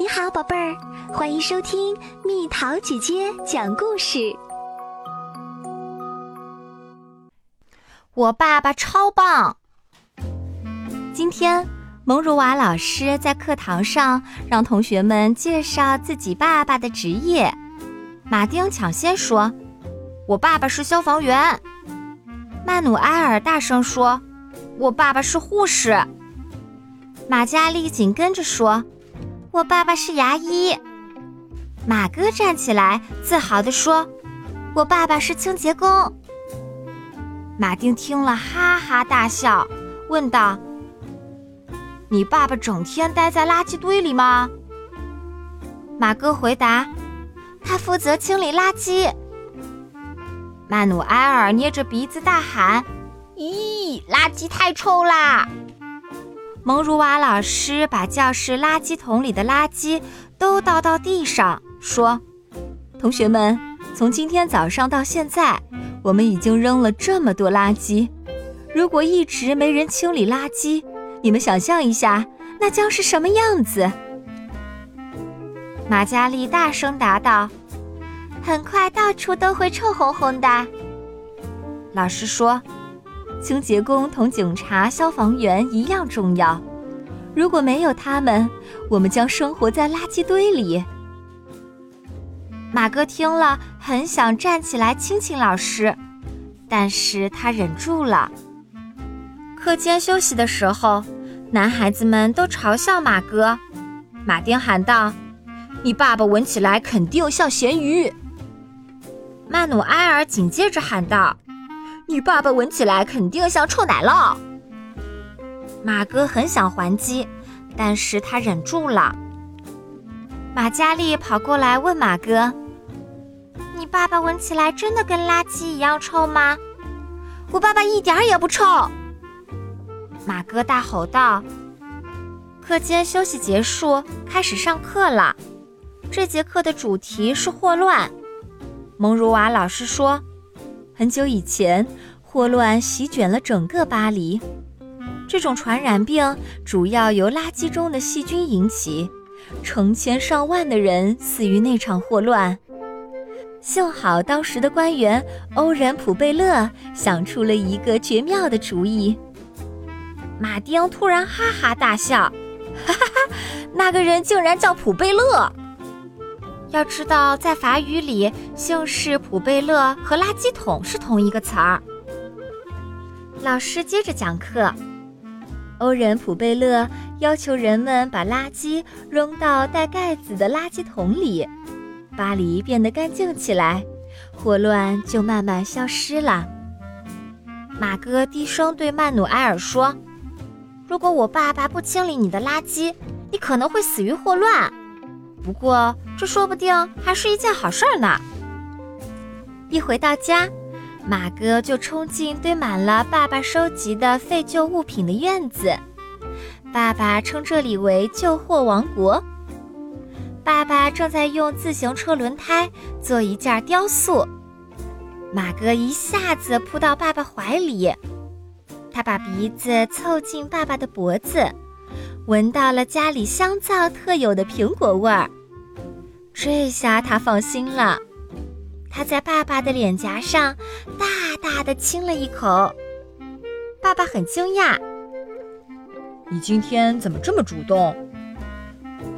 你好，宝贝儿，欢迎收听蜜桃姐姐讲故事。我爸爸超棒。今天，蒙如娃老师在课堂上让同学们介绍自己爸爸的职业。马丁抢先说：“我爸爸是消防员。”曼努埃尔大声说：“我爸爸是护士。”马嘉丽紧跟着说。我爸爸是牙医，马哥站起来，自豪地说：“我爸爸是清洁工。”马丁听了哈哈大笑，问道：“你爸爸整天待在垃圾堆里吗？”马哥回答：“他负责清理垃圾。”曼努埃尔捏着鼻子大喊：“咦，垃圾太臭啦！”蒙如娃老师把教室垃圾桶里的垃圾都倒到地上，说：“同学们，从今天早上到现在，我们已经扔了这么多垃圾。如果一直没人清理垃圾，你们想象一下，那将是什么样子？”马嘉丽大声答道：“很快，到处都会臭烘烘的。”老师说。清洁工同警察、消防员一样重要。如果没有他们，我们将生活在垃圾堆里。马哥听了，很想站起来亲亲老师，但是他忍住了。课间休息的时候，男孩子们都嘲笑马哥。马丁喊道：“你爸爸闻起来肯定像咸鱼。”曼努埃尔紧接着喊道。你爸爸闻起来肯定像臭奶酪。马哥很想还击，但是他忍住了。马嘉丽跑过来问马哥：“你爸爸闻起来真的跟垃圾一样臭吗？”“我爸爸一点也不臭。”马哥大吼道。课间休息结束，开始上课了。这节课的主题是霍乱。蒙如娃老师说。很久以前，霍乱席卷了整个巴黎。这种传染病主要由垃圾中的细菌引起，成千上万的人死于那场霍乱。幸好当时的官员欧仁普贝勒想出了一个绝妙的主意。马丁突然哈哈大笑，哈哈哈，那个人竟然叫普贝勒。要知道，在法语里，姓氏普贝勒和垃圾桶是同一个词儿。老师接着讲课，欧仁普贝勒要求人们把垃圾扔到带盖子的垃圾桶里，巴黎变得干净起来，霍乱就慢慢消失了。马哥低声对曼努埃尔说：“如果我爸爸不清理你的垃圾，你可能会死于霍乱。”不过，这说不定还是一件好事儿呢。一回到家，马哥就冲进堆满了爸爸收集的废旧物品的院子。爸爸称这里为“旧货王国”。爸爸正在用自行车轮胎做一件雕塑。马哥一下子扑到爸爸怀里，他把鼻子凑近爸爸的脖子，闻到了家里香皂特有的苹果味儿。这下他放心了，他在爸爸的脸颊上大大的亲了一口。爸爸很惊讶：“你今天怎么这么主动？”“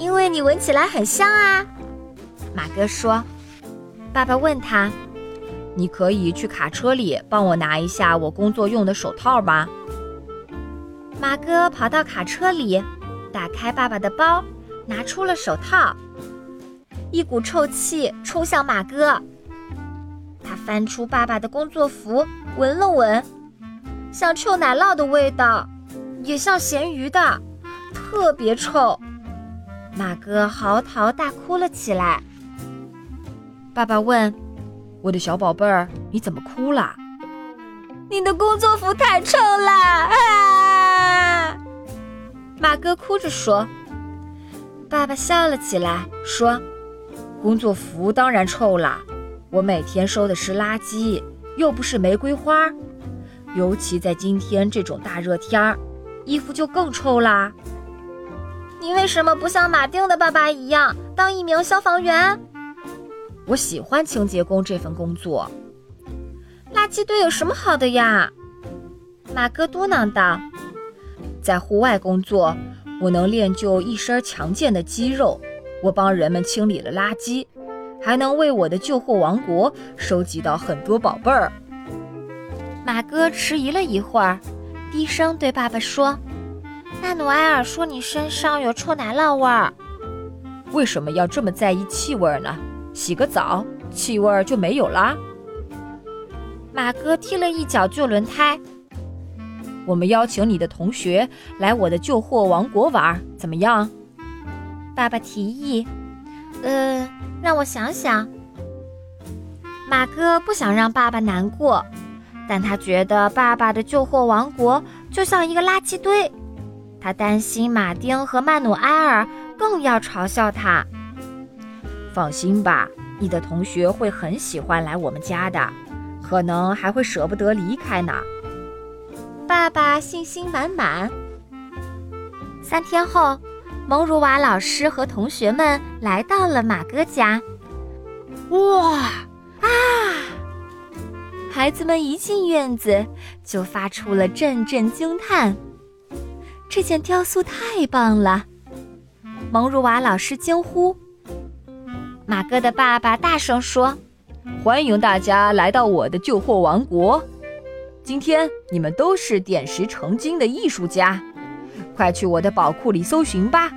因为你闻起来很香啊。”马哥说。爸爸问他：“你可以去卡车里帮我拿一下我工作用的手套吗？”马哥跑到卡车里，打开爸爸的包，拿出了手套。一股臭气冲向马哥，他翻出爸爸的工作服，闻了闻，像臭奶酪的味道，也像咸鱼的，特别臭。马哥嚎啕大哭了起来。爸爸问：“我的小宝贝儿，你怎么哭了？”“你的工作服太臭了！”啊！马哥哭着说。爸爸笑了起来，说。工作服当然臭啦，我每天收的是垃圾，又不是玫瑰花。尤其在今天这种大热天儿，衣服就更臭啦。你为什么不像马丁的爸爸一样当一名消防员？我喜欢清洁工这份工作。垃圾堆有什么好的呀？马哥嘟囔道：“在户外工作，我能练就一身强健的肌肉。我帮人们清理了垃圾，还能为我的旧货王国收集到很多宝贝儿。”马哥迟疑了一会儿，低声对爸爸说：“纳努埃尔说你身上有臭奶酪味儿。为什么要这么在意气味呢？洗个澡，气味就没有啦。”马哥踢了一脚旧轮胎。我们邀请你的同学来我的旧货王国玩，怎么样？爸爸提议。呃，让我想想。马哥不想让爸爸难过，但他觉得爸爸的旧货王国就像一个垃圾堆，他担心马丁和曼努埃尔更要嘲笑他。放心吧，你的同学会很喜欢来我们家的。可能还会舍不得离开呢。爸爸信心满满。三天后，蒙如瓦老师和同学们来到了马哥家。哇啊！孩子们一进院子就发出了阵阵惊叹。这件雕塑太棒了！蒙如瓦老师惊呼。马哥的爸爸大声说。欢迎大家来到我的旧货王国。今天你们都是点石成金的艺术家，快去我的宝库里搜寻吧，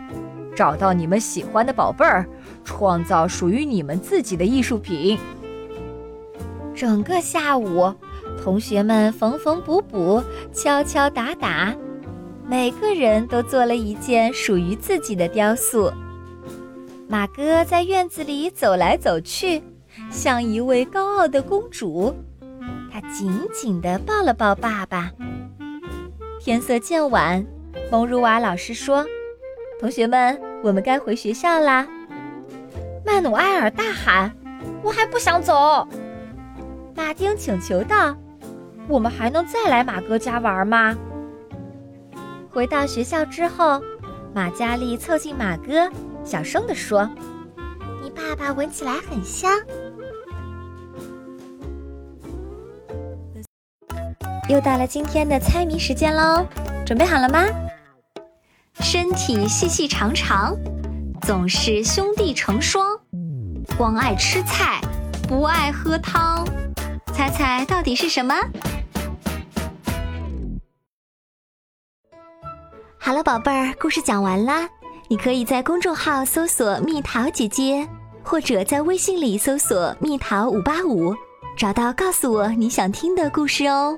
找到你们喜欢的宝贝儿，创造属于你们自己的艺术品。整个下午，同学们缝缝补补，敲敲打打，每个人都做了一件属于自己的雕塑。马哥在院子里走来走去。像一位高傲的公主，他紧紧地抱了抱爸爸。天色渐晚，蒙如瓦老师说：“同学们，我们该回学校啦。”曼努埃尔大喊：“我还不想走！”马丁请求道：“我们还能再来马哥家玩吗？”回到学校之后，马嘉丽凑近马哥，小声地说：“你爸爸闻起来很香。”又到了今天的猜谜时间喽，准备好了吗？身体细细长长，总是兄弟成双，光爱吃菜，不爱喝汤，猜猜到底是什么？好了，宝贝儿，故事讲完啦。你可以在公众号搜索“蜜桃姐姐”，或者在微信里搜索“蜜桃五八五”，找到告诉我你想听的故事哦。